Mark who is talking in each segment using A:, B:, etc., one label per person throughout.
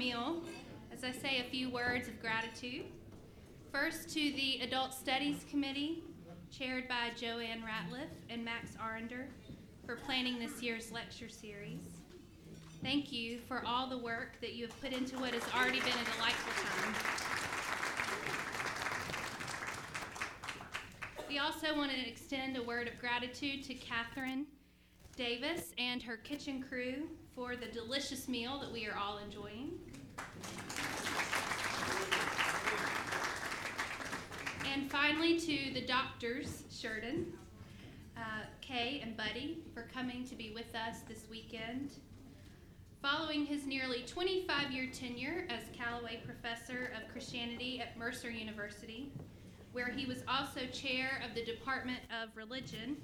A: meal as I say a few words of gratitude. First, to the Adult Studies Committee, chaired by Joanne Ratliff and Max Arender, for planning this year's lecture series. Thank you for all the work that you have put into what has already been a delightful time. We also want to extend a word of gratitude to Catherine Davis and her kitchen crew for the delicious meal that we are all enjoying. And finally, to the doctors, Shurden, uh, Kay, and Buddy, for coming to be with us this weekend. Following his nearly 25 year tenure as Callaway Professor of Christianity at Mercer University, where he was also chair of the Department of Religion,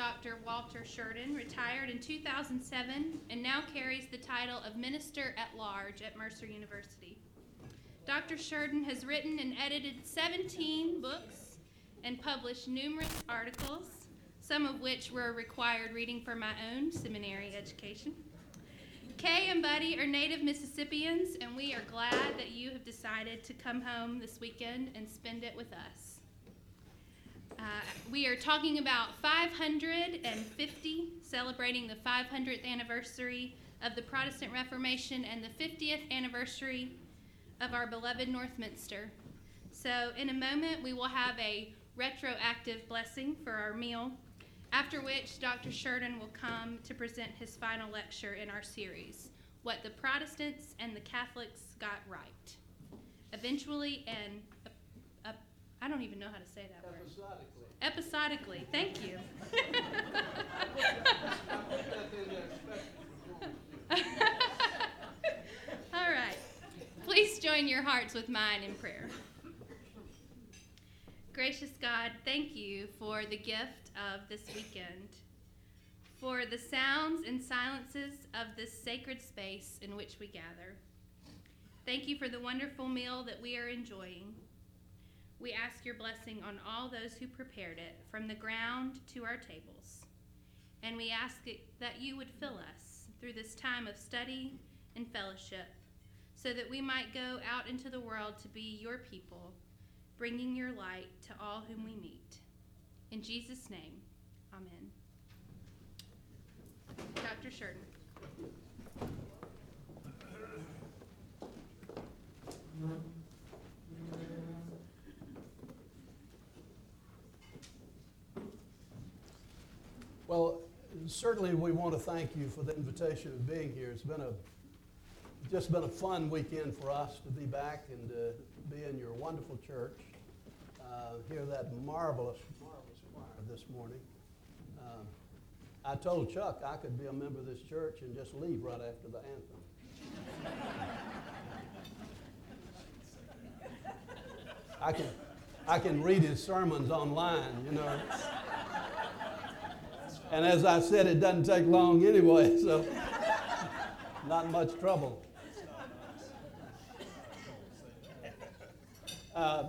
A: Dr. Walter Shurden retired in 2007 and now carries the title of Minister at Large at Mercer University. Dr. Shurden has written and edited 17 books and published numerous articles, some of which were required reading for my own seminary education. Kay and Buddy are native Mississippians, and we are glad that you have decided to come home this weekend and spend it with us. Uh, we are talking about 550, celebrating the 500th anniversary of the Protestant Reformation and the 50th anniversary of our beloved Northminster. So, in a moment, we will have a retroactive blessing for our meal, after which Dr. Shurden will come to present his final lecture in our series What the Protestants and the Catholics Got Right. Eventually, and I don't even know how to say that
B: word.
A: Episodically. Thank you. All right. Please join your hearts with mine in prayer. Gracious God, thank you for the gift of this weekend, for the sounds and silences of this sacred space in which we gather. Thank you for the wonderful meal that we are enjoying. We ask your blessing on all those who prepared it, from the ground to our tables. And we ask that you would fill us through this time of study and fellowship so that we might go out into the world to be your people, bringing your light to all whom we meet. In Jesus' name, amen. Dr. Shurden.
B: Well, certainly we want to thank you for the invitation of being here. It's been a just been a fun weekend for us to be back and to be in your wonderful church. Uh, hear that marvelous, marvelous choir this morning. Uh, I told Chuck I could be a member of this church and just leave right after the anthem. I can, I can read his sermons online, you know. And as I said, it doesn't take long anyway, so not much trouble. Uh,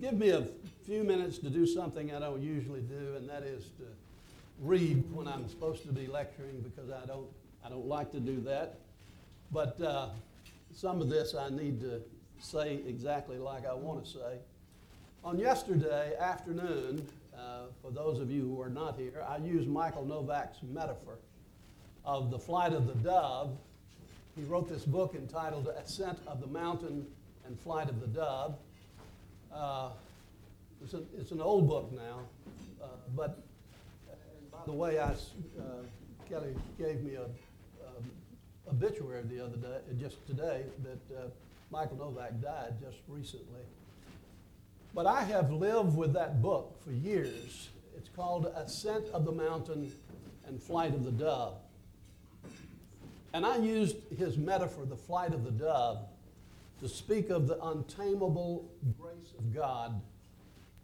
B: give me a few minutes to do something I don't usually do, and that is to read when I'm supposed to be lecturing because I don't, I don't like to do that. But uh, some of this I need to say exactly like I want to say. On yesterday afternoon, uh, for those of you who are not here, I use Michael Novak's metaphor of the flight of the dove. He wrote this book entitled Ascent of the Mountain and Flight of the Dove. Uh, it's, a, it's, an old book now, uh, but by the way, I, uh, Kelly gave me a, a, obituary the other day, just today, that uh, Michael Novak died just recently. But I have lived with that book for years. It's called Ascent of the Mountain and Flight of the Dove. And I used his metaphor, the flight of the dove, to speak of the untamable grace of God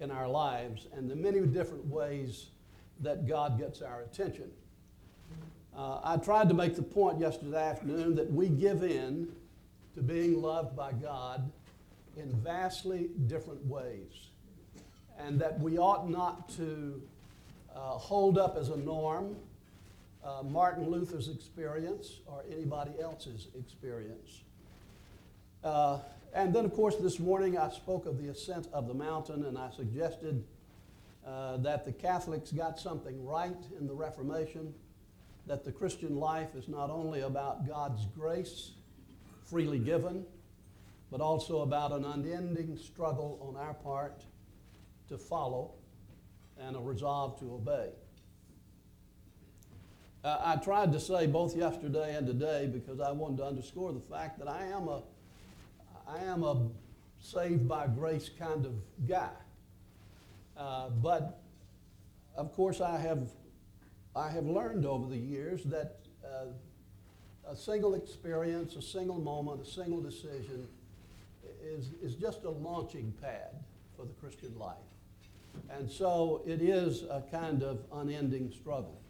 B: in our lives and the many different ways that God gets our attention. Uh, I tried to make the point yesterday afternoon that we give in to being loved by God in vastly different ways, and that we ought not to uh, hold up as a norm uh, Martin Luther's experience or anybody else's experience. Uh, and then, of course, this morning I spoke of the ascent of the mountain and I suggested uh, that the Catholics got something right in the Reformation, that the Christian life is not only about God's grace freely given, but also about an unending struggle on our part to follow and a resolve to obey. Uh, I tried to say both yesterday and today because I wanted to underscore the fact that I am a, I am a saved by grace kind of guy. Uh, but of course, I have, I have learned over the years that uh, a single experience, a single moment, a single decision is, is just a launching pad for the Christian life. And so it is a kind of unending struggle.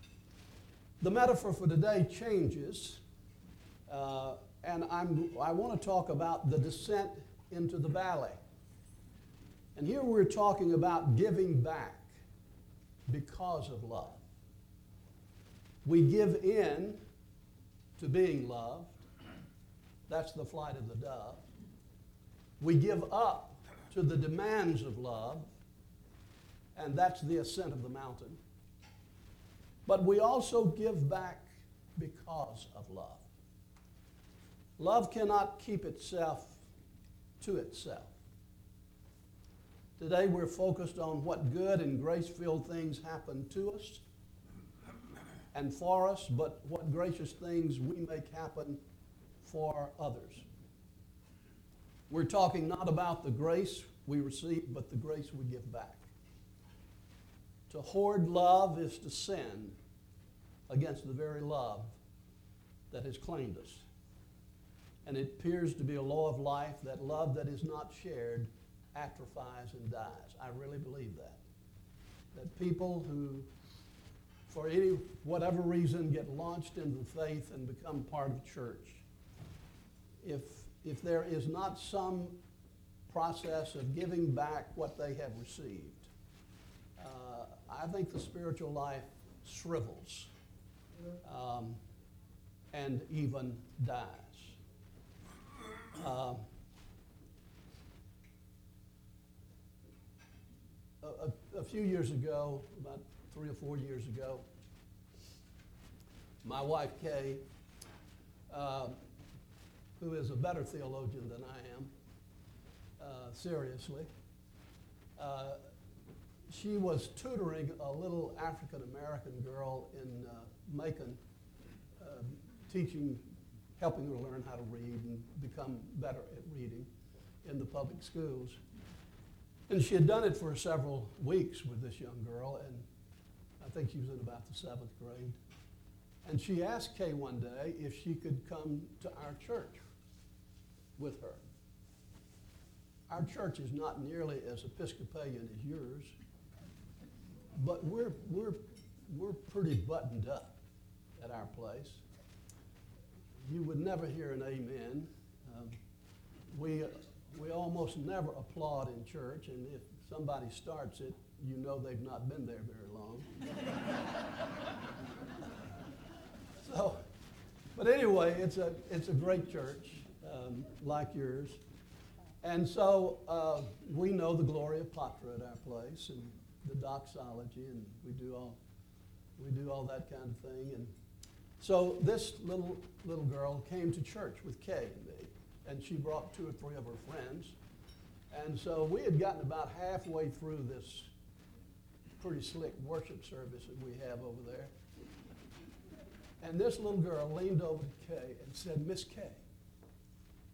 B: The metaphor for today changes, uh, and I'm, I want to talk about the descent into the valley. And here we're talking about giving back because of love. We give in to being loved. That's the flight of the dove. We give up to the demands of love, and that's the ascent of the mountain. But we also give back because of love. Love cannot keep itself to itself. Today we're focused on what good and grace filled things happen to us and for us, but what gracious things we make happen for others. We're talking not about the grace we receive, but the grace we give back. To hoard love is to sin against the very love that has claimed us. And it appears to be a law of life that love that is not shared atrophies and dies. I really believe that. That people who, for any whatever reason, get launched into the faith and become part of the church, if, if there is not some process of giving back what they have received, uh, I think the spiritual life shrivels um, and even dies. A, a, a few years ago, about three or four years ago, my wife Kay, uh, who is a better theologian than I am, uh, seriously, uh, she was tutoring a little African American girl in uh, Macon, uh, teaching, helping her learn how to read and become better at reading in the public schools. And she had done it for several weeks with this young girl, and I think she was in about the seventh grade. And she asked Kay one day if she could come to our church with her. Our church is not nearly as Episcopalian as yours, but we're, we're, we're pretty buttoned up at our place. You would never hear an amen. Um, we, we almost never applaud in church, and if somebody starts it, you know they've not been there very long. so, but anyway, it's a, it's a great church um, like yours. And so uh, we know the Gloria Patri at our place and the doxology, and we do all, we do all that kind of thing. And so this little, little girl came to church with Kay and me, and she brought two or three of her friends. And so we had gotten about halfway through this pretty slick worship service that we have over there. And this little girl leaned over to Kay and said, Miss Kay,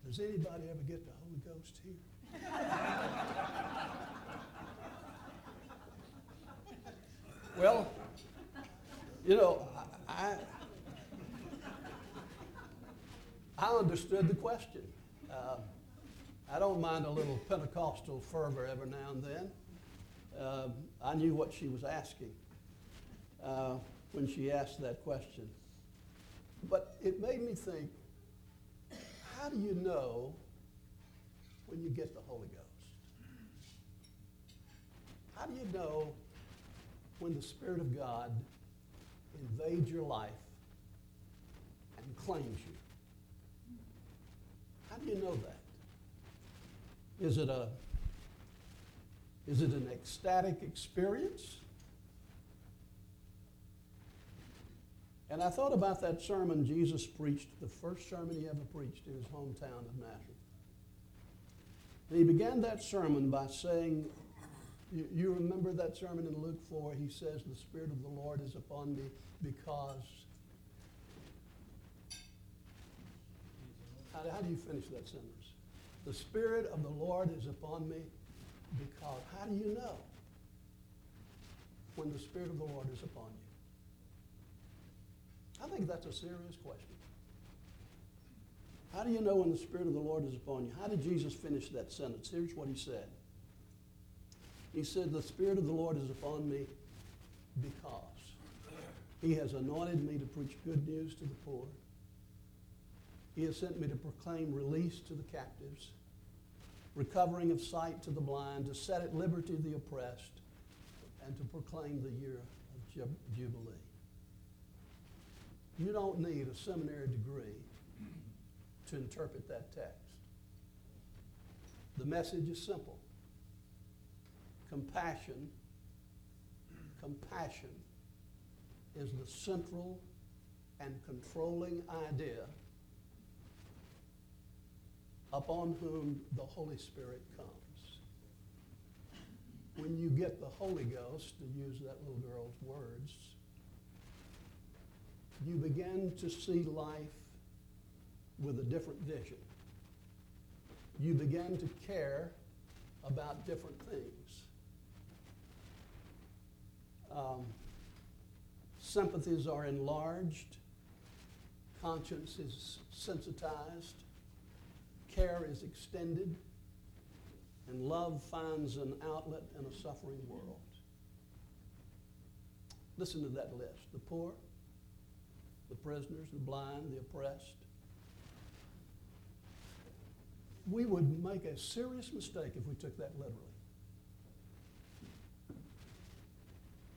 B: does anybody ever get the Holy Ghost here? well, you know, I, I understood the question. Uh, I don't mind a little Pentecostal fervor every now and then. Uh, I knew what she was asking uh, when she asked that question. But it made me think how do you know when you get the Holy Ghost? How do you know when the Spirit of God invades your life and claims you. How do you know that? Is it a is it an ecstatic experience? And I thought about that sermon Jesus preached, the first sermon he ever preached in his hometown of Nazareth. And he began that sermon by saying, you, remember that sermon in Luke 4? He says, The Spirit of the Lord is upon me because. How, how do you finish that sentence? The Spirit of the Lord is upon me because. How do you know when the Spirit of the Lord is upon you? I think that's a serious question. How do you know when the Spirit of the Lord is upon you? How did Jesus finish that sentence? Here's what he said. He said, The Spirit of the Lord is upon me because he has anointed me to preach good news to the poor. He has sent me to proclaim release to the captives, recovering of sight to the blind, to set at liberty the oppressed, and to proclaim the year of Jubilee. You don't need a seminary degree to interpret that text. The message is simple compassion. Compassion is the central and controlling idea upon whom the Holy Spirit comes. When you get the Holy Ghost, to use that little girl's words, you begin to see life with a different vision. You begin to care about different things. Um, sympathies are enlarged, conscience is sensitized, care is extended, and love finds an outlet in a suffering world. Listen to that list the poor, the prisoners, the blind, the oppressed. We would make a serious mistake if we took that literally.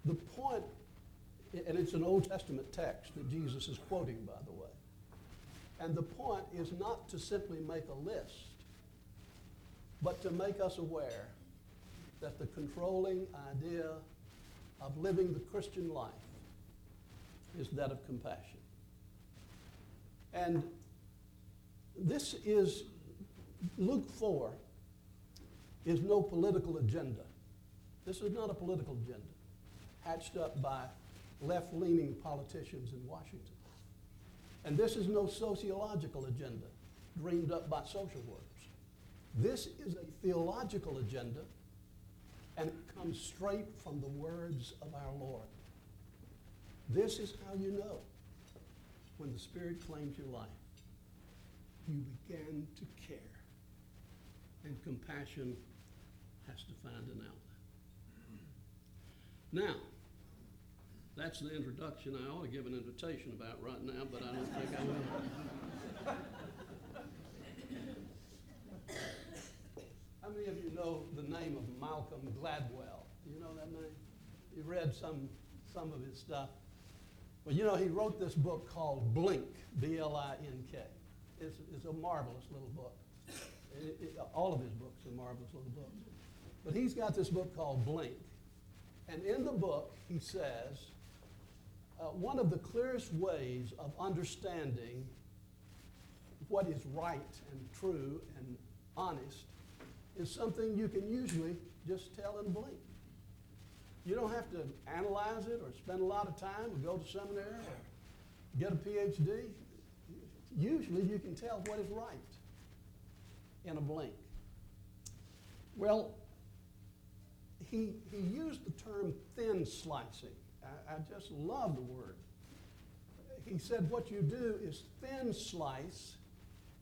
B: The point, and it's an Old Testament text that Jesus is quoting, by the way. And the point is not to simply make a list, but to make us aware that the controlling idea of living the Christian life is that of compassion. And this is, Luke 4 is no political agenda. This is not a political agenda hatched up by left leaning politicians in Washington. And this is no sociological agenda dreamed up by social workers. This is a theological agenda, and it comes straight from the words of our Lord. This is how you know when the Spirit claims your life, you begin to care. And compassion has to find an outlet. Now, that's the introduction I ought to give an invitation about right now, but I don't think I will. How many of you know the name of Malcolm Gladwell? You know that name? You read some, some of his stuff? Well, you know, he wrote this book called Blink, B L I N K. It's, it's a marvelous little book. It, it, all of his books are marvelous little books. But he's got this book called Blink. And in the book, he says, uh, one of the clearest ways of understanding what is right and true and honest is something you can usually just tell in blink. You don't have to analyze it or spend a lot of time or go to seminary or get a PhD. Usually you can tell what is right in a blink. Well, he, he used the term thin slicing. I, I just love the word. He said what you do is thin slice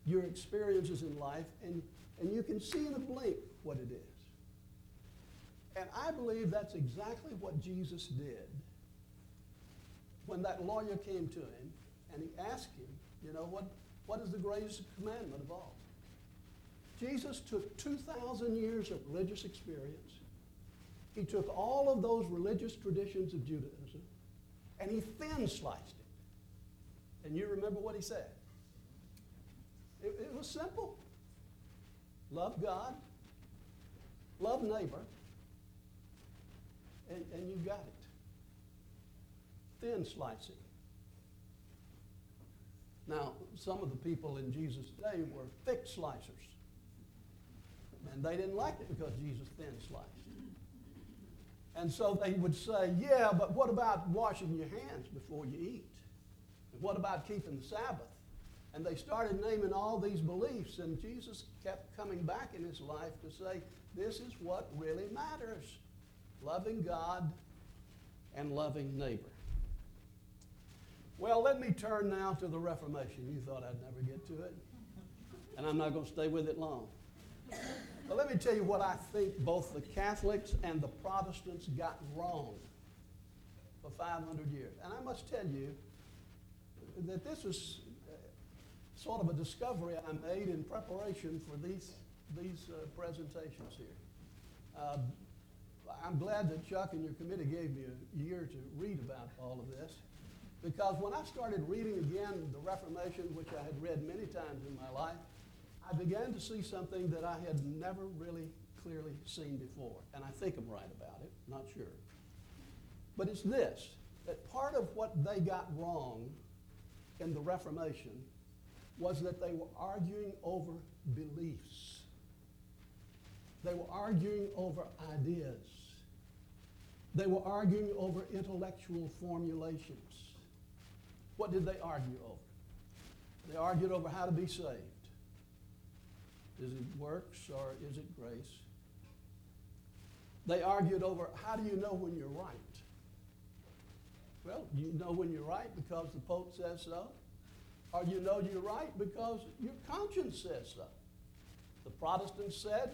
B: your experiences in life, and, and you can see in a blink what it is. And I believe that's exactly what Jesus did when that lawyer came to him and he asked him, you know, what, what is the greatest commandment of all? Jesus took 2,000 years of religious experience. He took all of those religious traditions of Judaism and he thin sliced it. And you remember what he said? It, it was simple love God, love neighbor, and, and you got it. Thin slicing. Now, some of the people in Jesus' day were thick slicers. And they didn't like it because Jesus thin sliced. And so they would say, yeah, but what about washing your hands before you eat? And what about keeping the Sabbath? And they started naming all these beliefs, and Jesus kept coming back in his life to say, this is what really matters loving God and loving neighbor. Well, let me turn now to the Reformation. You thought I'd never get to it, and I'm not going to stay with it long. But let me tell you what I think both the Catholics and the Protestants got wrong for 500 years. And I must tell you that this was uh, sort of a discovery I made in preparation for these, these uh, presentations here. Uh, I'm glad that Chuck and your committee gave me a year to read about all of this. Because when I started reading again the Reformation, which I had read many times in my life, I began to see something that I had never really clearly seen before. And I think I'm right about it, not sure. But it's this that part of what they got wrong in the Reformation was that they were arguing over beliefs. They were arguing over ideas. They were arguing over intellectual formulations. What did they argue over? They argued over how to be saved. Is it works or is it grace? They argued over how do you know when you're right? Well, you know when you're right because the Pope says so, or you know you're right because your conscience says so. The Protestants said,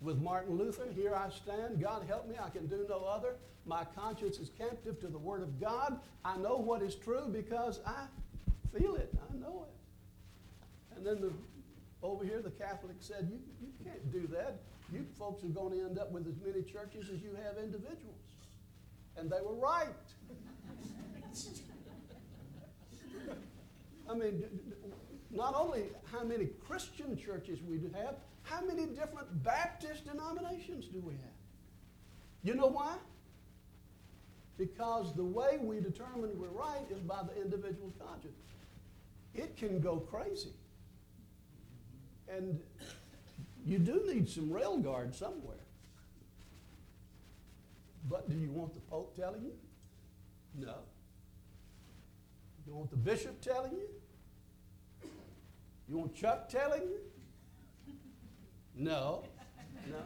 B: with Martin Luther, here I stand, God help me, I can do no other. My conscience is captive to the Word of God. I know what is true because I feel it, I know it. And then the, over here, the Catholics said, you, you can't do that. You folks are going to end up with as many churches as you have individuals. And they were right. I mean, not only how many Christian churches we have, how many different Baptist denominations do we have? You know why? Because the way we determine we're right is by the individual conscience. It can go crazy. And you do need some rail guard somewhere. But do you want the Pope telling you? No. You want the bishop telling you? You want Chuck telling you? No. No.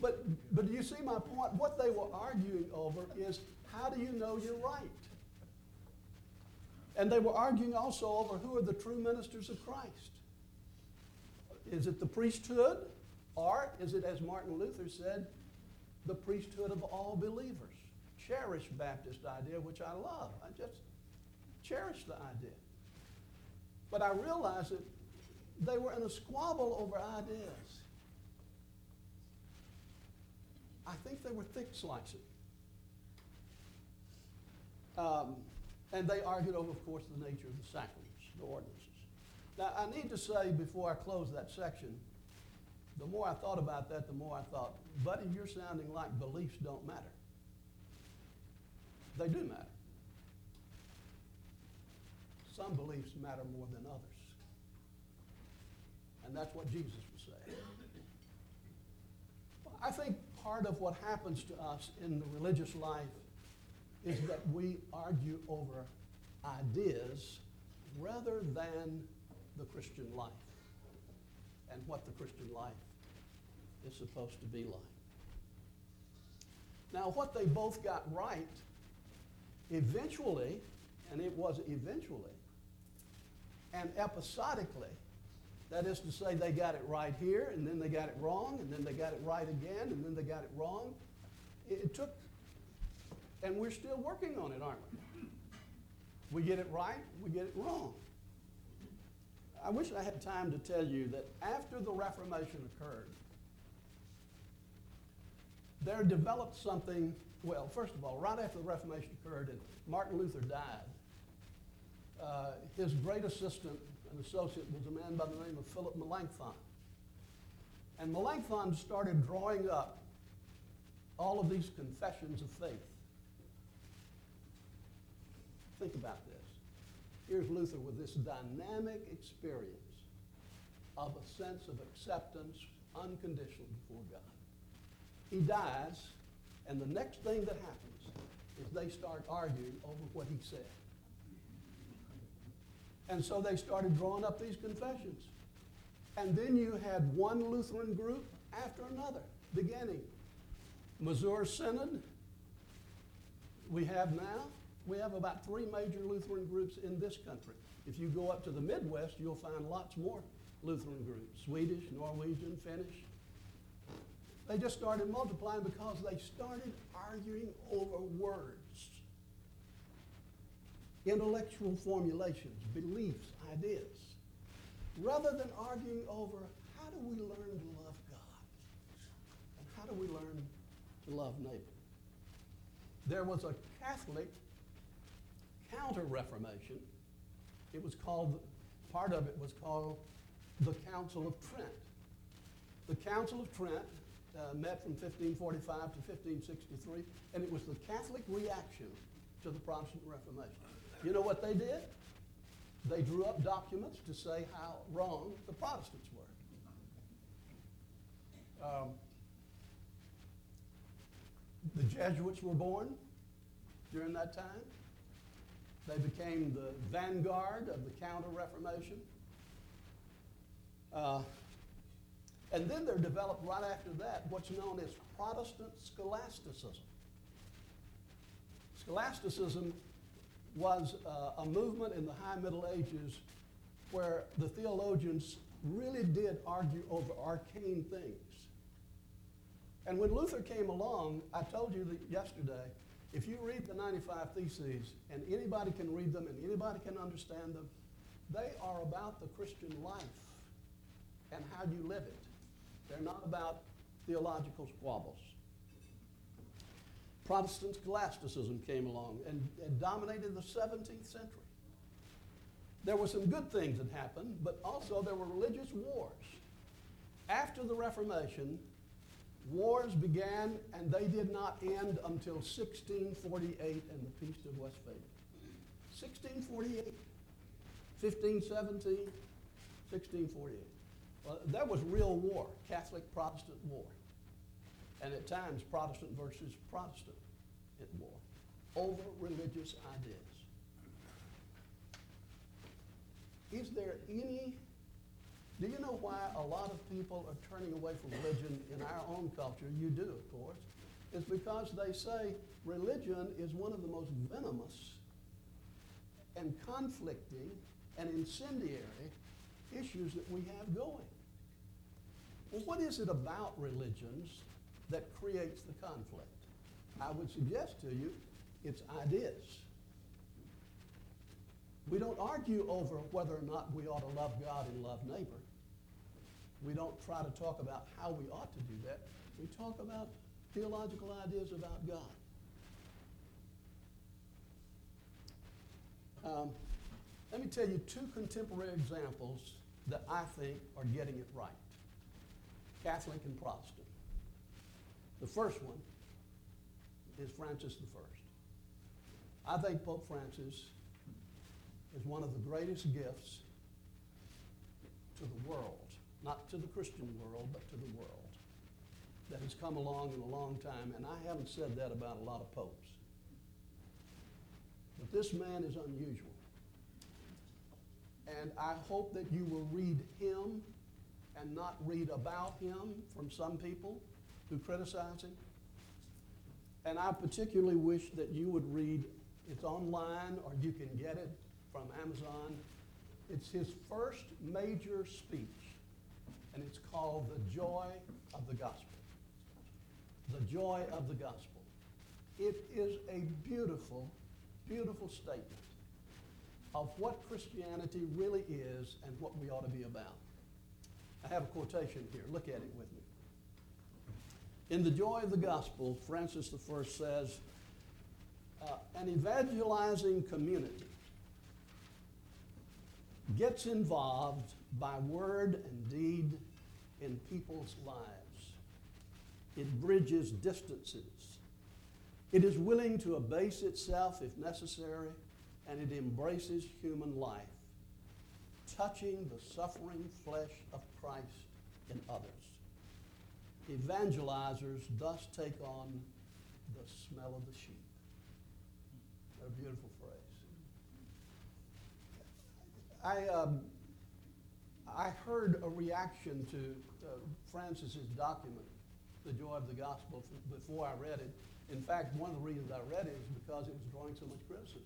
B: But, but do you see my point? What they were arguing over is how do you know you're right? And they were arguing also over who are the true ministers of Christ. Is it the priesthood, or is it, as Martin Luther said, the priesthood of all believers? Cherish Baptist idea, which I love. I just cherish the idea. But I realized that they were in a squabble over ideas. I think they were thick slices. Um, and they argued over, of course, the nature of the sacraments, the ordinances. Now, I need to say before I close that section, the more I thought about that, the more I thought, buddy, you're sounding like beliefs don't matter. They do matter. Some beliefs matter more than others. And that's what Jesus was saying. I think part of what happens to us in the religious life is that we argue over ideas rather than the Christian life and what the Christian life is supposed to be like. Now, what they both got right, eventually, and it was eventually, and episodically, that is to say, they got it right here, and then they got it wrong, and then they got it right again, and then they got it wrong. It, took, and we're still working on it, aren't we? We get it right, we get it wrong. I wish I had time to tell you that after the Reformation occurred, there developed something well, first of all, right after the Reformation occurred and Martin Luther died, uh, his great assistant and associate was a man by the name of Philip Melanchthon. And Melanchthon started drawing up all of these confessions of faith. Think about this. Here's Luther with this dynamic experience of a sense of acceptance unconditional before God. He dies, and the next thing that happens is they start arguing over what he said. And so they started drawing up these confessions. And then you had one Lutheran group after another beginning. Missouri Synod, we have now, we have about three major Lutheran groups in this country. If you go up to the Midwest, you'll find lots more Lutheran groups Swedish, Norwegian, Finnish. They just started multiplying because they started arguing over words, intellectual formulations, beliefs, ideas, rather than arguing over how do we learn to love God and how do we learn to love neighbor. There was a Catholic counter Reformation. It was called, part of it was called the Council of Trent. The Council of Trent uh, met from 1545 to 1563, and it was the Catholic reaction to the Protestant Reformation. You know what they did? They drew up documents to say how wrong the Protestants were. Um, the Jesuits were born during that time. They became the vanguard of the Counter Reformation. Uh, and then there developed right after that what's known as Protestant scholasticism. Scholasticism was uh, a movement in the High Middle Ages where the theologians really did argue over arcane things. And when Luther came along, I told you that yesterday, if you read the 95 Theses, and anybody can read them and anybody can understand them, they are about the Christian life and how you live it. They're not about theological squabbles. Protestant scholasticism came along and, and dominated the 17th century. There were some good things that happened, but also there were religious wars. After the Reformation, wars began and they did not end until 1648 and the Peace of Westphalia. 1648, 1517, 1648. Well, there was real war, Catholic Protestant war. And at times, Protestant versus Protestant at war over religious ideas. Is there any, do you know why a lot of people are turning away from religion in our own culture? You do, of course. It's because they say religion is one of the most venomous and conflicting and incendiary issues that we have going. Well, what is it about religions that creates the conflict? I would suggest to you it's ideas. We don't argue over whether or not we ought to love God and love neighbor. We don't try to talk about how we ought to do that. We talk about theological ideas about God. Um, let me tell you two contemporary examples that I think are getting it right Catholic and Protestant. The first one is Francis I. I think Pope Francis is one of the greatest gifts to the world, not to the Christian world, but to the world, that has come along in a long time. And I haven't said that about a lot of popes. But this man is unusual. And I hope that you will read him and not read about him from some people who criticize him. And I particularly wish that you would read, it's online or you can get it from Amazon. It's his first major speech, and it's called The Joy of the Gospel. The Joy of the Gospel. It is a beautiful, beautiful statement of what Christianity really is and what we ought to be about. I have a quotation here. Look at it with me. In The Joy of the Gospel, Francis I says, uh, an evangelizing community gets involved by word and deed in people's lives. It bridges distances. It is willing to abase itself if necessary, and it embraces human life, touching the suffering flesh of Christ in others. Evangelizers thus take on the smell of the sheep. What a beautiful phrase. I, um, I heard a reaction to uh, Francis's document, The Joy of the Gospel, before I read it. In fact, one of the reasons I read it is because it was drawing so much criticism.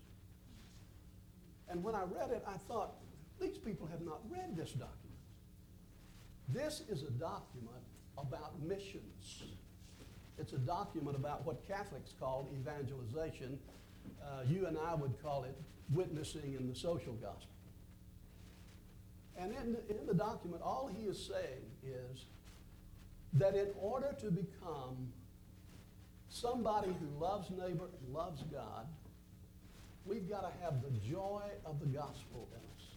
B: And when I read it, I thought, these people have not read this document. This is a document about missions. It's a document about what Catholics call evangelization. Uh, you and I would call it witnessing in the social gospel. And in, in the document, all he is saying is that in order to become somebody who loves neighbor and loves God, we've got to have the joy of the gospel in us.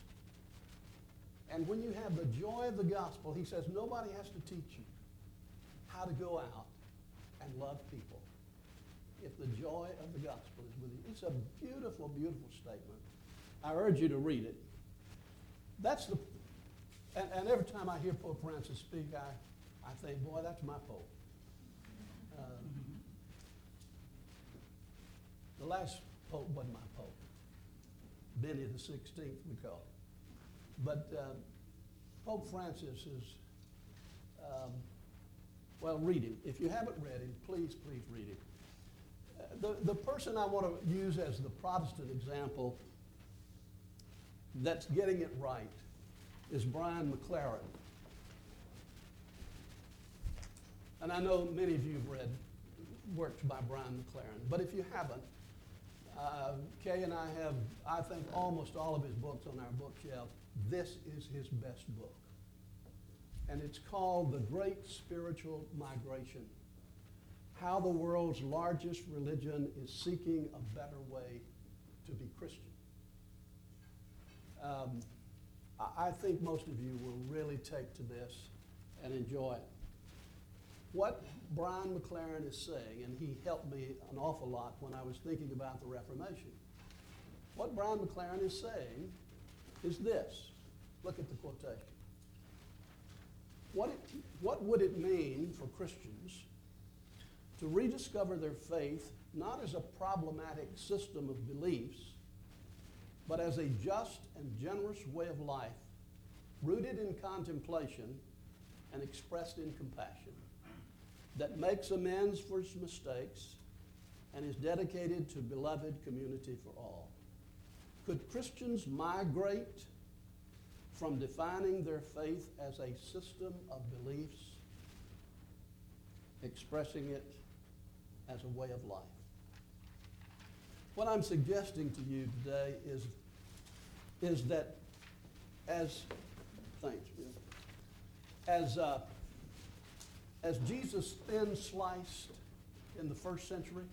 B: And when you have the joy of the gospel, he says nobody has to teach you how to go out and love people if the joy of the gospel is with you. It's a beautiful, beautiful statement. I urge you to read it. That's the, and, and every time I hear Pope Francis speak, I, I think, boy, that's my Pope. Um, the last Pope wasn't my Pope. Benny the 16th, we call it. But uh, Pope Francis is, um, well, read him. If you haven't read him, please, please read him. Uh, the, the person I want to use as the Protestant example that's getting it right is Brian McLaren. And I know many of you have read works by Brian McLaren, but if you haven't, uh, Kay and I have, I think, almost all of his books on our bookshelf. This is his best book. And it's called The Great Spiritual Migration How the World's Largest Religion is Seeking a Better Way to Be Christian. Um, I, I think most of you will really take to this and enjoy it. What Brian McLaren is saying, and he helped me an awful lot when I was thinking about the Reformation. What Brian McLaren is saying is this. Look at the quotation. What, it, what would it mean for Christians to rediscover their faith not as a problematic system of beliefs, but as a just and generous way of life, rooted in contemplation and expressed in compassion, that makes amends for its mistakes and is dedicated to beloved community for all? Could Christians migrate from defining their faith as a system of beliefs, expressing it as a way of life? What I'm suggesting to you today is, is that as, thanks, Bill, as, uh, as Jesus thin sliced in the first century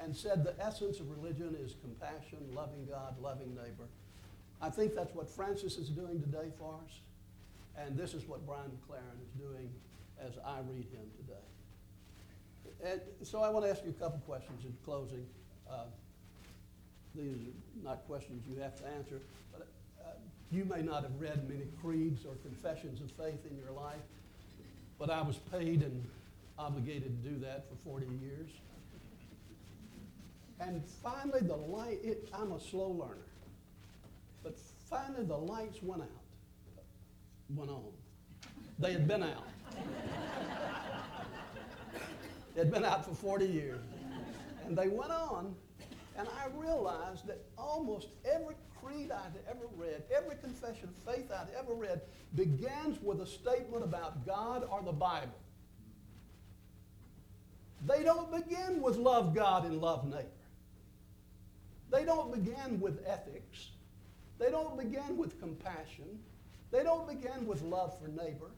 B: and said the essence of religion is compassion, loving God, loving neighbor, I think that's what Francis is doing today for us, and this is what Brian McLaren is doing as I read him today. And so I want to ask you a couple questions in closing. Uh, these are not questions you have to answer, but uh, you may not have read many creeds or confessions of faith in your life, but I was paid and obligated to do that for 40 years. And finally, the light, it, I'm a slow learner, but finally the lights went out, went on. They had been out. They'd been out for 40 years. And they went on, and I realized that almost every creed I'd ever read, every confession of faith I'd ever read, begins with a statement about God or the Bible. They don't begin with love God and love neighbor. They don't begin with ethics. They don't begin with compassion. They don't begin with love for neighbor.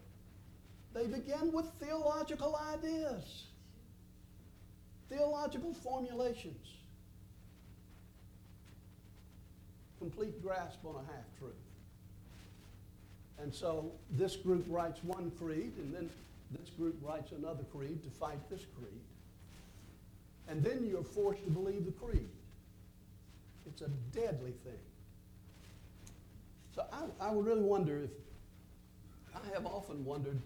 B: They begin with theological ideas, theological formulations, complete grasp on a half truth. And so this group writes one creed, and then this group writes another creed to fight this creed. And then you're forced to believe the creed. It's a deadly thing. So I, I really wonder if, I have often wondered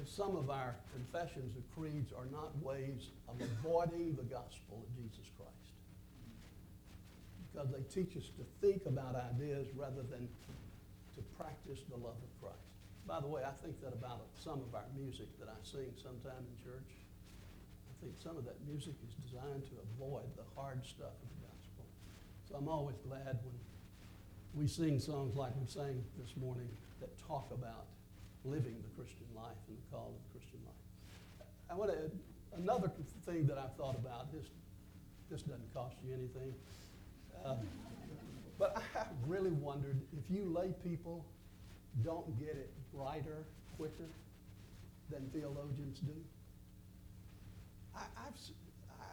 B: if some of our confessions of creeds are not ways of avoiding the gospel of Jesus Christ. Because they teach us to think about ideas rather than to practice the love of Christ. By the way, I think that about some of our music that I sing sometime in church. I think some of that music is designed to avoid the hard stuff of the gospel. So I'm always glad when we sing songs like we sang this morning that talk about living the Christian life and the call of the Christian life. I want to, another thing that I've thought about, this, this doesn't cost you anything. Uh, but I really wondered if you lay people don't get it brighter, quicker than theologians do. I, I've,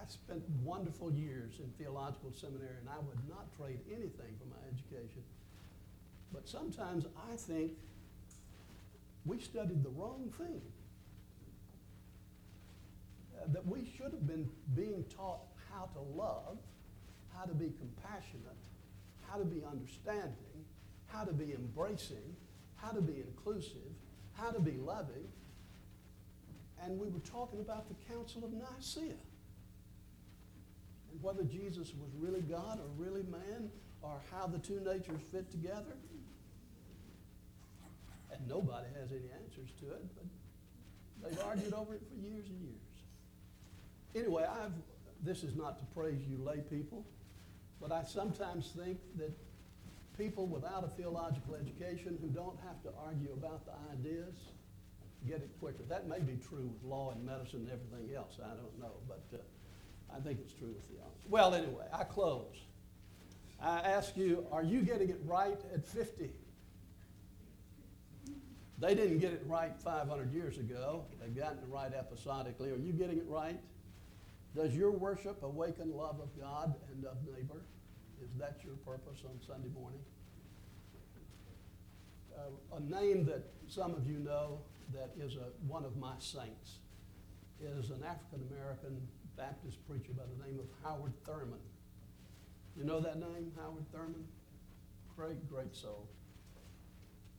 B: I spent wonderful years in theological seminary, and I would not trade anything for my education. But sometimes I think we studied the wrong thing. Uh, that we should have been being taught how to love, how to be compassionate, how to be understanding, how to be embracing, how to be inclusive, how to be loving. And we were talking about the Council of Nicaea. Whether Jesus was really God or really man, or how the two natures fit together. And nobody has any answers to it, but they've argued over it for years and years. Anyway, I've, this is not to praise you lay people, but I sometimes think that people without a theological education who don't have to argue about the ideas get it quicker. That may be true with law and medicine and everything else. I don't know, but uh, I think it's true with theology. Well, anyway, I close. I ask you, are you getting it right at 50? They didn't get it right 500 years ago. They've gotten it right episodically. Are you getting it right? Does your worship awaken love of God and of neighbor? Is that your purpose on Sunday morning? Uh, a name that some of you know that is a, one of my saints is an African American Baptist preacher by the name of Howard Thurman. You know that name, Howard Thurman? Great, great soul.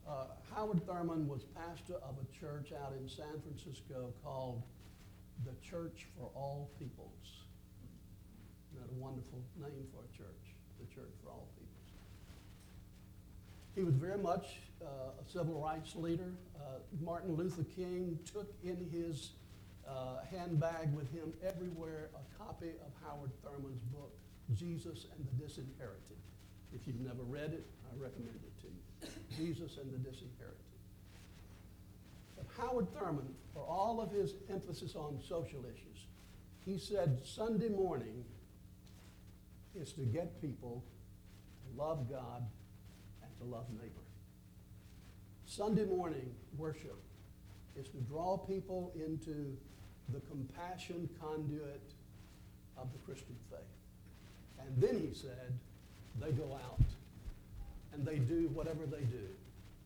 B: Uh, Howard Thurman was pastor of a church out in San Francisco called the Church for All Peoples. Isn't that a wonderful name for a church? The Church for All Peoples. He was very much uh, a civil rights leader. Uh, Martin Luther King took in his uh, handbag with him everywhere a copy of Howard Thurman's book, Jesus and the Disinherited. If you've never read it, I recommend it to you. Jesus and the Disinherited. But Howard Thurman, for all of his emphasis on social issues, he said Sunday morning is to get people to love God and to love neighbor. Sunday morning worship is to draw people into the compassion conduit of the Christian faith. And then he said, they go out and they do whatever they do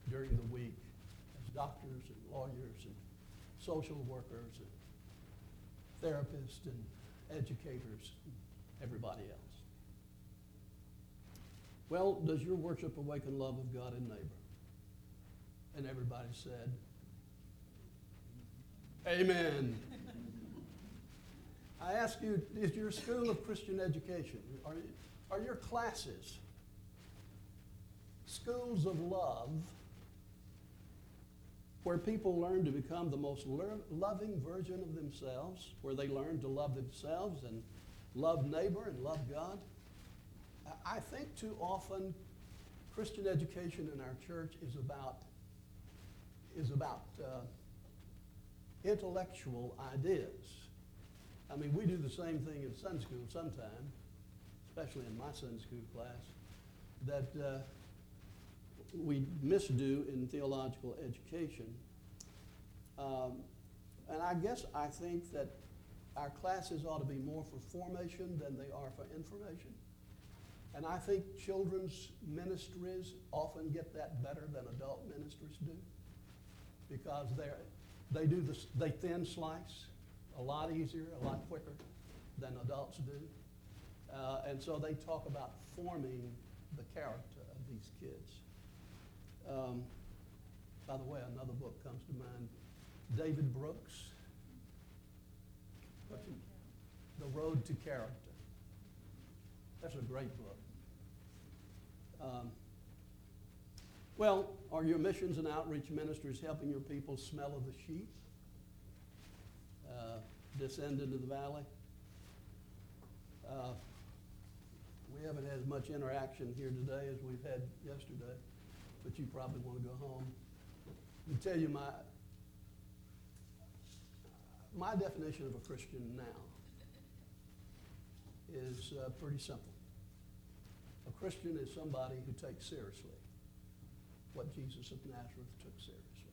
B: during the week as doctors and lawyers and social workers and therapists and educators and everybody else. Well, does your worship awaken love of God and neighbor? And everybody said, Amen. I ask you, is your school of Christian education, are, are your classes schools of love where people learn to become the most loving version of themselves, where they learn to love themselves and love neighbor and love God? I think too often Christian education in our church is about is about uh, intellectual ideas. I mean, we do the same thing in Sunday school sometimes, especially in my Sunday school class, that uh, we misdo in theological education. Um, and I guess I think that our classes ought to be more for formation than they are for information. And I think children's ministries often get that better than adult ministries do because they're, they do this, they thin slice a lot easier, a lot quicker than adults do. Uh, and so they talk about forming the character of these kids. Um, by the way, another book comes to mind David Brooks. The Road to Character. That's a great book. Um, well, are your missions and outreach ministries helping your people smell of the sheep? Uh, descend into the valley? Uh, we haven't had as much interaction here today as we've had yesterday, but you probably want to go home. Let me tell you my, my definition of a Christian now is uh, pretty simple. A Christian is somebody who takes seriously what Jesus of Nazareth took seriously.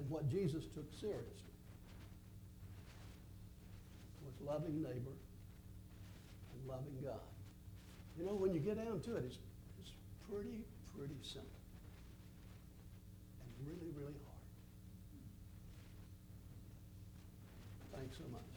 B: And what Jesus took seriously was loving neighbor and loving God. You know, when you get down to it, it's, it's pretty, pretty simple. And really, really hard. Thanks so much.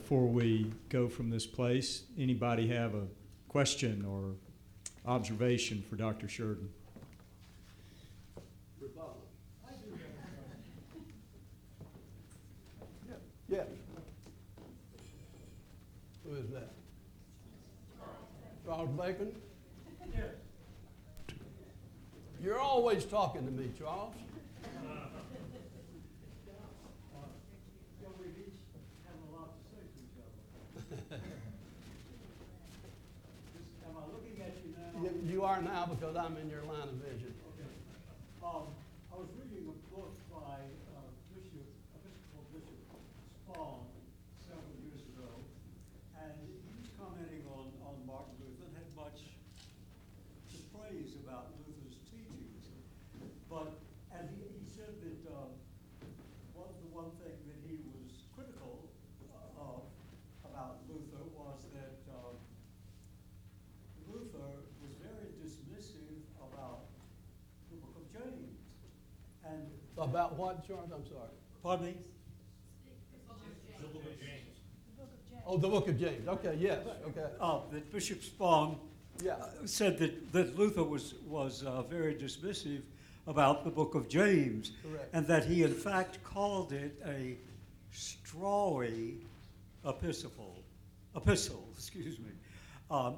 C: Before we go from this place, anybody have a question or observation for Dr.
B: Shurden? Yeah, yeah. Who is that? Charles Bacon? You're always talking to me, Charles.
D: Well, we each have a lot to say to each other. Just- Am I looking at you now?
B: You- are now because I'm in your line of vision.
D: Okay. Um, I was reading a book by uh, Bishop, Episcopal Bishop Spong several years ago, and he was commenting on, on Martin Luther and had much to praise about Luther's teachings. But, and he, he said that, uh, one, the one thing that he was critical of about Luther was that, uh, Luther was very dismissive about the book of James. And,
B: About what, Charles? I'm sorry.
D: pardon me?
B: Oh, the book of James. Okay, yes, okay.
D: Uh, that Bishop Spong
B: Yeah,
D: said that, that Luther was, was uh, very dismissive about the book of James.
B: Correct.
D: And that he in fact called it a strawy epistle, epistle, excuse me. Um,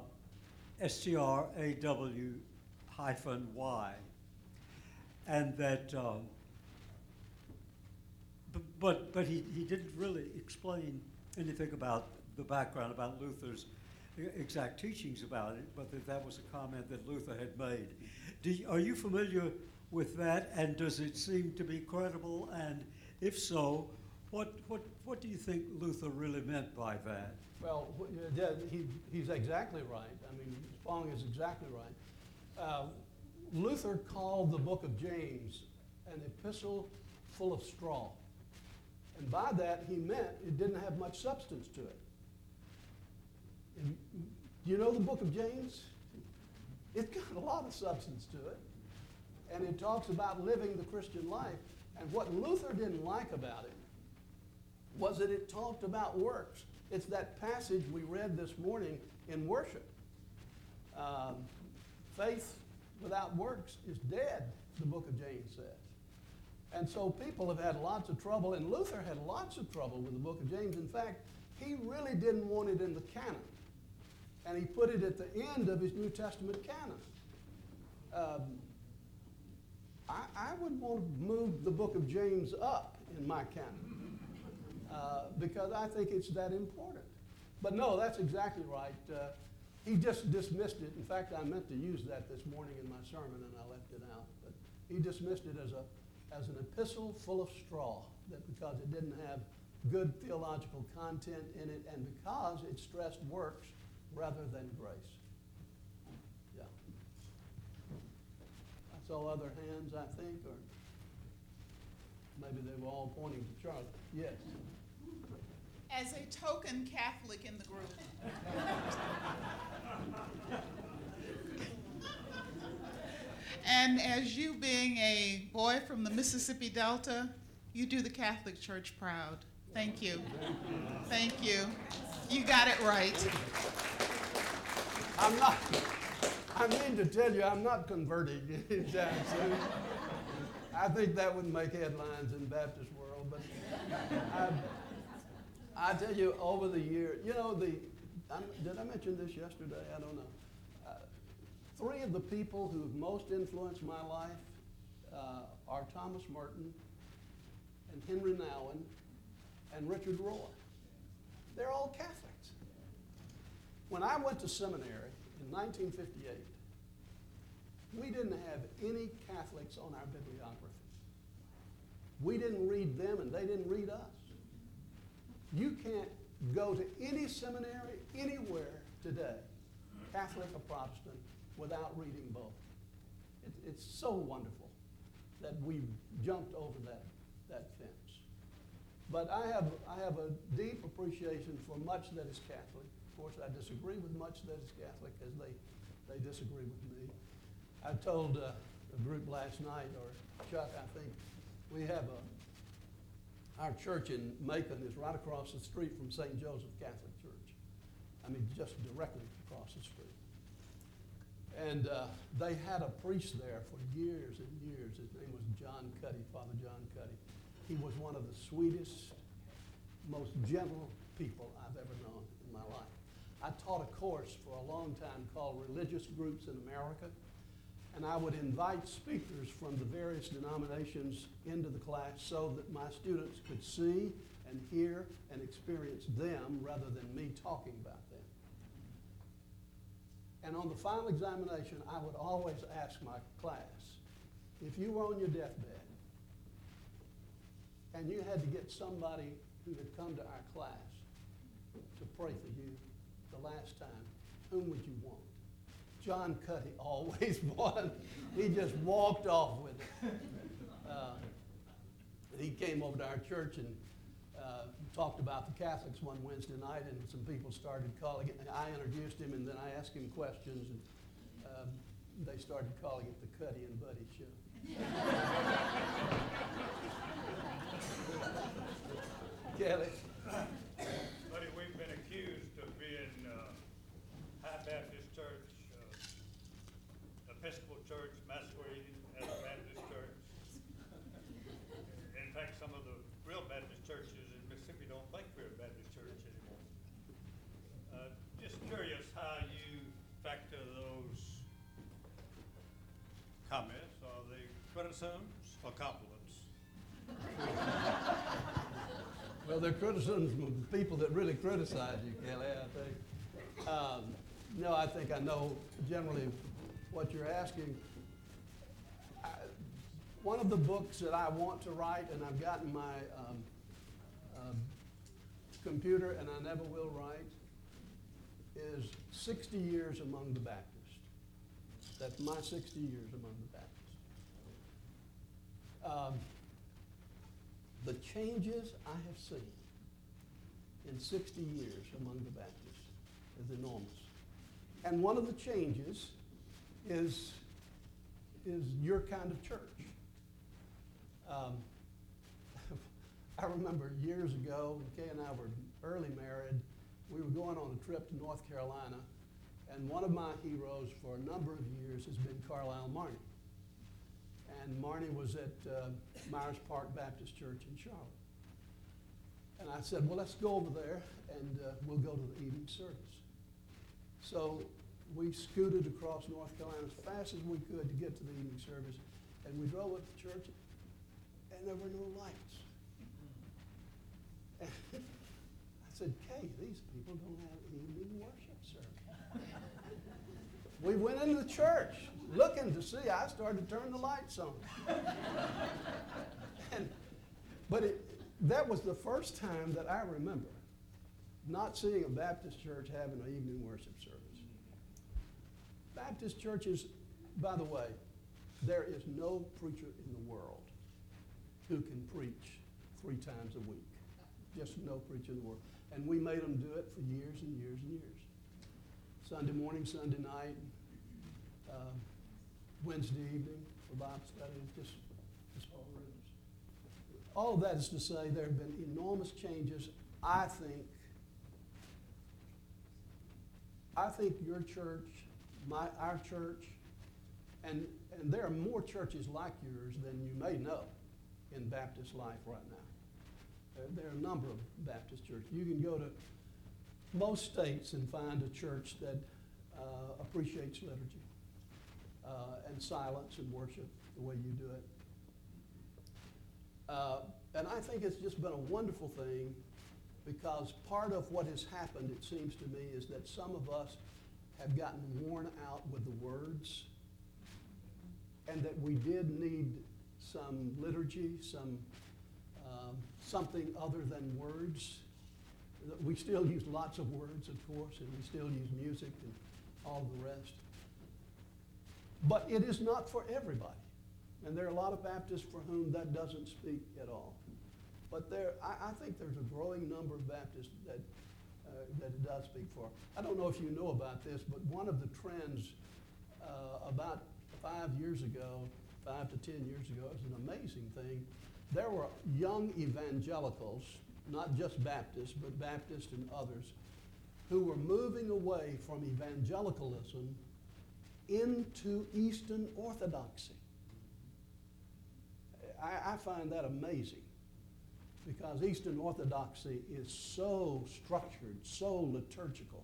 D: S-T-R-A-W hyphen Y. And that, um, but, but he, he didn't really explain anything about the background, about Luther's exact teachings about it, but that that was a comment that Luther had made. You- are you familiar with that, and does it seem to be credible? And if so, what, what, what do you think Luther really meant by that?
B: well, he, he's exactly right. I mean, Spong is exactly right. Uh, Luther called the book of James an epistle full of straw. And by that, he meant it didn't have much substance to it. And you know the book of James? It's got a lot of substance to it. And it talks about living the Christian life. And what Luther didn't like about it was that it talked about works. It's that passage we read this morning in worship. Um, faith without works is dead, the book of James says. And so people have had lots of trouble, and Luther had lots of trouble with the book of James. In fact, he really didn't want it in the canon. And he put it at the end of his New Testament canon. Um, I, I would want to move the book of James up in my canon uh, because I think it's that important. But no, that's exactly right. Uh, he just dismissed it. In fact, I meant to use that this morning in my sermon and I left it out. But he dismissed it as, a, as an epistle full of straw, that because it didn't have good theological content in it and because it stressed works rather than grace. Yeah. I saw other hands, I think, or maybe they were all pointing to Charlotte. Yes.
E: As a token Catholic in the group. and as you being a boy from the Mississippi Delta, you do the Catholic Church proud. Thank you. Thank you. You got it right.
B: I'm not, I mean to tell you, I'm not converting anytime soon. I think that would make headlines in Baptist world, but I, I tell you, over the years, you know, the, I'm, did I mention this yesterday? I don't know. Three of the people who've most influenced my life uh, are Thomas Merton and Henri Nouwen and Richard Rohr. They're all Catholics. When I went to seminary in 1958, we didn't have any Catholics on our bibliography. We didn't read them and they didn't read us. You can't go to any seminary anywhere today, Catholic or Protestant, without reading both. It, it's so wonderful that we jumped over that, that fence. But I have, I have a deep appreciation for much that is Catholic. Of course, I disagree with much that is Catholic as they, they disagree with me. I told uh, a group last night, or Chuck, I think, we have a, our church in Macon is right across the street from St. Joseph Catholic Church. I mean, just directly across the street. And uh, they had a priest there for years and years. His name was John Cuddy, Father John Cuddy. He was one of the sweetest, most gentle people I've ever known in my life. I taught a course for a long time called Religious Groups in America, and I would invite speakers from the various denominations into the class so that my students could see and hear and experience them rather than me talking about them. And on the final examination, I would always ask my class, if you were on your deathbed and you had to get somebody who had come to our class to pray for you the last time, whom would you want? John Cuddy always won. He just walked off with it. Uh, he came over to our church and uh, talked about the Catholics one Wednesday night, and some people started calling it. I introduced him, and then I asked him questions, and um, they started calling it the Cuddy and Buddy Show. Kelly?
F: Buddy, we've been accused of being uh, High Baptist Church, uh, Episcopal Church masquerading criticisms or compliments?
B: Well, they're criticisms from people that really criticize you, Kelly, I think. Um, no, I think I know generally what you're asking. I, one of the books that I want to write, and I've gotten my um, um, computer, and I never will write, is 60 Years Among the Baptists. That's my 60 years among the. Um, the changes I have seen in 60 years among the Baptists is enormous. And one of the changes is, is your kind of church. Um, I remember years ago, Kay and I were early married, we were going on a trip to North Carolina, and one of my heroes for a number of years has been Carlyle Marney and Marney was at uh, Myers Park Baptist Church in Charlotte. And I said, well, let's go over there and uh, we'll go to the evening service. So we scooted across North Carolina as fast as we could to get to the evening service, and we drove up to church, and there were no lights. And I said, Kay, these people don't have evening worship service. we went into the church looking to see. I started to turn the lights on. and, but it, that was the first time that I remember not seeing a Baptist church having an evening worship service. Baptist churches, by the way, there is no preacher in the world who can preach three times a week. Just no preacher in the world. And we made them do it for years and years and years. Sunday morning, Sunday night, uh, Wednesday evening for Bible study, just, just all rooms. All of that is to say there have been enormous changes. I think, I think your church, my, our church, and, and there are more churches like yours than you may know in Baptist life right now. There, there are a number of Baptist churches. You can go to most states and find a church that uh, appreciates liturgy uh, and silence and worship the way you do it. Uh, and I think it's just been a wonderful thing because part of what has happened, it seems to me, is that some of us have gotten worn out with the words and that we did need some liturgy, some um, something other than words. We still use lots of words, of course, and we still use music and all the rest. But it is not for everybody. And there are a lot of Baptists for whom that doesn't speak at all. But there, I, I think there's a growing number of Baptists that, uh, that it does speak for. I don't know if you know about this, but one of the trends uh, about five years ago, five to ten years ago, it was an amazing thing. There were young evangelicals, not just Baptists, but Baptists and others, who were moving away from evangelicalism into Eastern Orthodoxy. I, I find that amazing because Eastern Orthodoxy is so structured, so liturgical.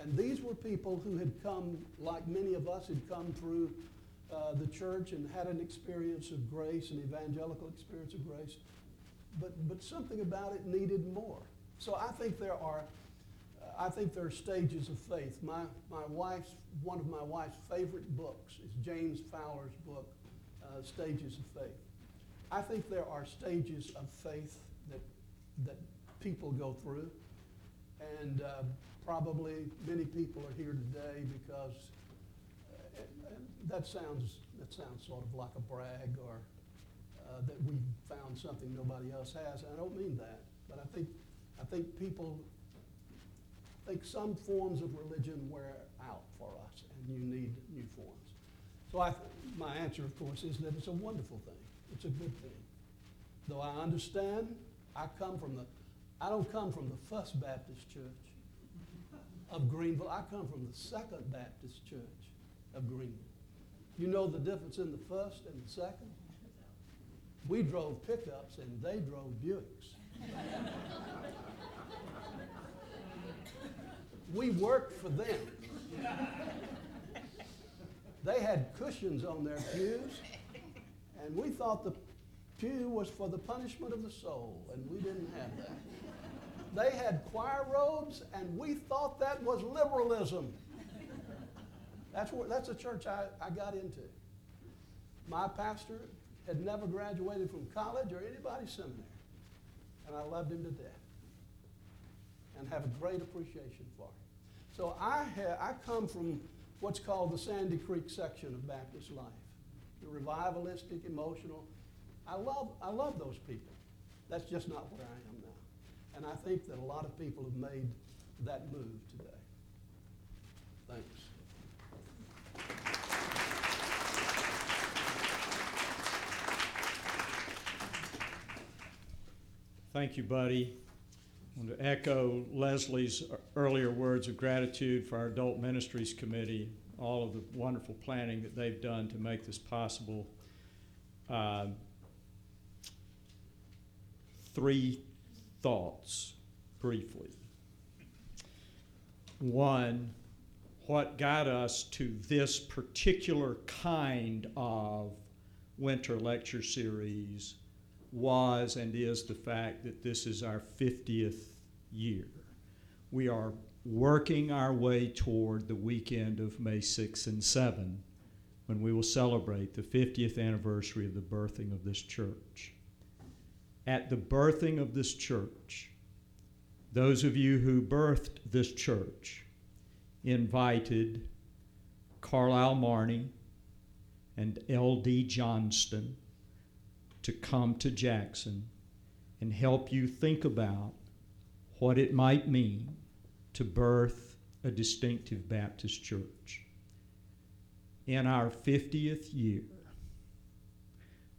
B: And these were people who had come, like many of us, had come through uh, the church and had an experience of grace, an evangelical experience of grace. But, but something about it needed more. So I think there are, I think there are stages of faith. My, my wife's, one of my wife's favorite books is James Fowler's book, uh, Stages of Faith. I think there are stages of faith that, that people go through. And uh, probably many people are here today because uh, that sounds, that sounds sort of like a brag or uh, that we found something nobody else has. I don't mean that, but I think, I think people think some forms of religion wear out for us and you need new forms. So I, my answer, of course, is that it's a wonderful thing. It's a good thing. Though I understand, I come from the, I don't come from the First Baptist Church of Greenville. I come from the Second Baptist Church of Greenville. You know the difference in the first and the second? We drove pickups and they drove Buicks. we worked for them. They had cushions on their pews, and we thought the pew was for the punishment of the soul, and we didn't have that. They had choir robes, and we thought that was liberalism. That's, where, that's a church I, I got into. My pastor had never graduated from college or anybody's seminary, and I loved him to death and have a great appreciation for it. So I, ha- I come from what's called the Sandy Creek section of Baptist life, the revivalistic, emotional. I love, I love those people. That's just not where I am now. And I think that a lot of people have made that move today. Thanks.
C: Thank you, buddy. Want to echo Leslie's earlier words of gratitude for our Adult Ministries Committee, all of the wonderful planning that they've done to make this possible. Uh, Three thoughts briefly. One, what got us to this particular kind of winter lecture series was and is the fact that this is our 50th year. we are working our way toward the weekend of May 6 and 7 when we will celebrate the 50th anniversary of the birthing of this church. At the birthing of this church, those of you who birthed this church invited Carlyle Marney and L.D. Johnson to come to Jackson and help you think about what it might mean to birth a distinctive Baptist church. In our 50th year,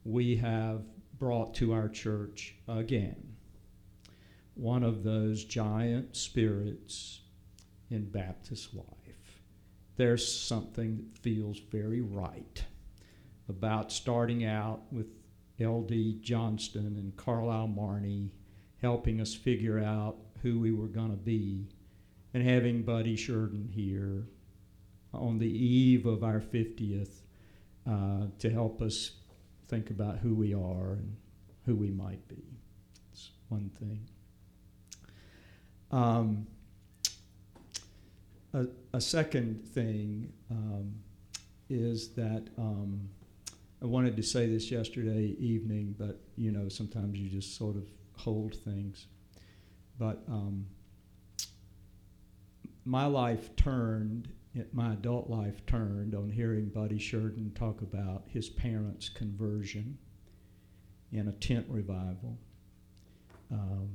C: we have brought to our church again one of those giant spirits in Baptist life. There's something that feels very right about starting out with L.D. Johnson and Carlyle Marney helping us figure out who we were going to be, and having Buddy Shurden here on the eve of our 50th uh, to help us think about who we are and who we might be. It's one thing. Um, a, a, second thing um, is that um, I wanted to say this yesterday evening, but you know, sometimes you just sort of hold things. But um, my life turned, my adult life turned on hearing Buddy Shurden talk about his parents' conversion in a tent revival. Um,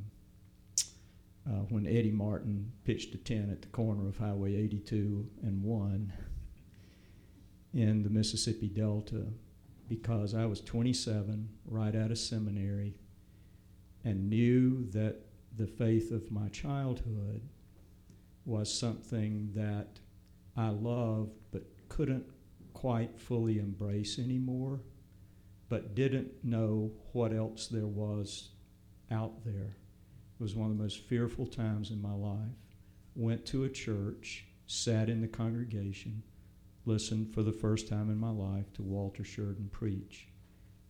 C: uh, when Eddie Martin pitched a tent at the corner of Highway 82 and 1 in the Mississippi Delta because I was 27, right out of seminary, and knew that the faith of my childhood was something that I loved but couldn't quite fully embrace anymore, but didn't know what else there was out there. It was one of the most fearful times in my life. Went to a church, sat in the congregation, listened for the first time in my life to Walter Shurden preach,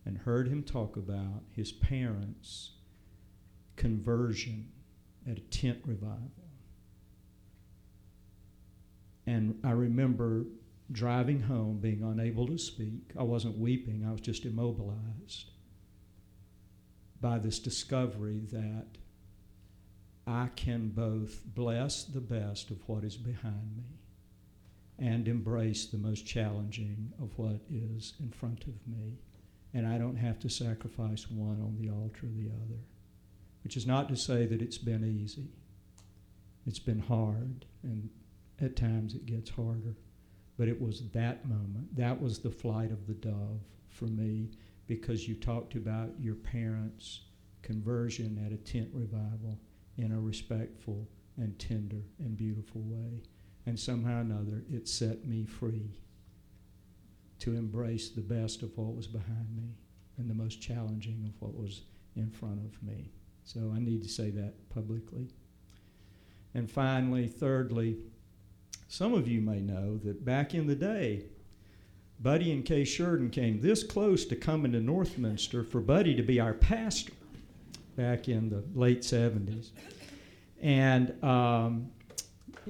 C: and heard him talk about his parents' conversion at a tent revival. And I remember driving home being unable to speak. I wasn't weeping, I was just immobilized by this discovery that I can both bless the best of what is behind me and embrace the most challenging of what is in front of me. And I don't have to sacrifice one on the altar of the other, which is not to say that it's been easy. It's been hard, and at times it gets harder. But it was that moment, that was the flight of the dove for me, because you talked about your parents' conversion at a tent revival in a respectful and tender and beautiful way and somehow or another it set me free to embrace the best of what was behind me and the most challenging of what was in front of me. So I need to say that publicly. And finally, thirdly, some of you may know that back in the day, Buddy and Kay Shurden came this close to coming to Northminster for Buddy to be our pastor back in the late 70s. And um,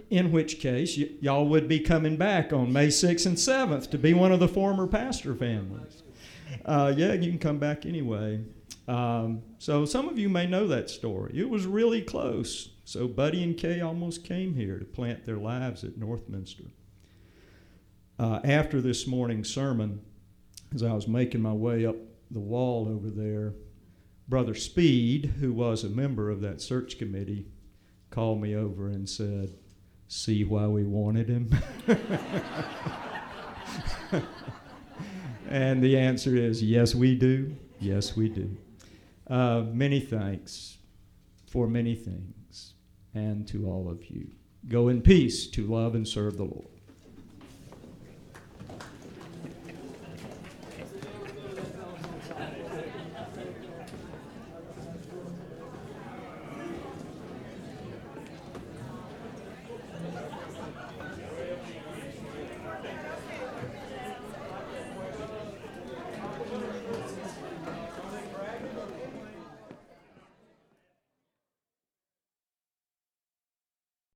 C: in which case y- y'all would be coming back on May 6th and 7th to be one of the former pastor families. Uh, yeah, you can come back anyway. Um, so some of you may know that story. It was really close. So Buddy and Kay almost came here to plant their lives at Northminster. Uh, after this morning's sermon, as I was making my way up the wall over there, Brother Speed, who was a member of that search committee, called me over and said, see why we wanted him? and the answer is yes, we do. Yes, we do. Uh, many thanks for many things and to all of you. Go in peace to love and serve the Lord.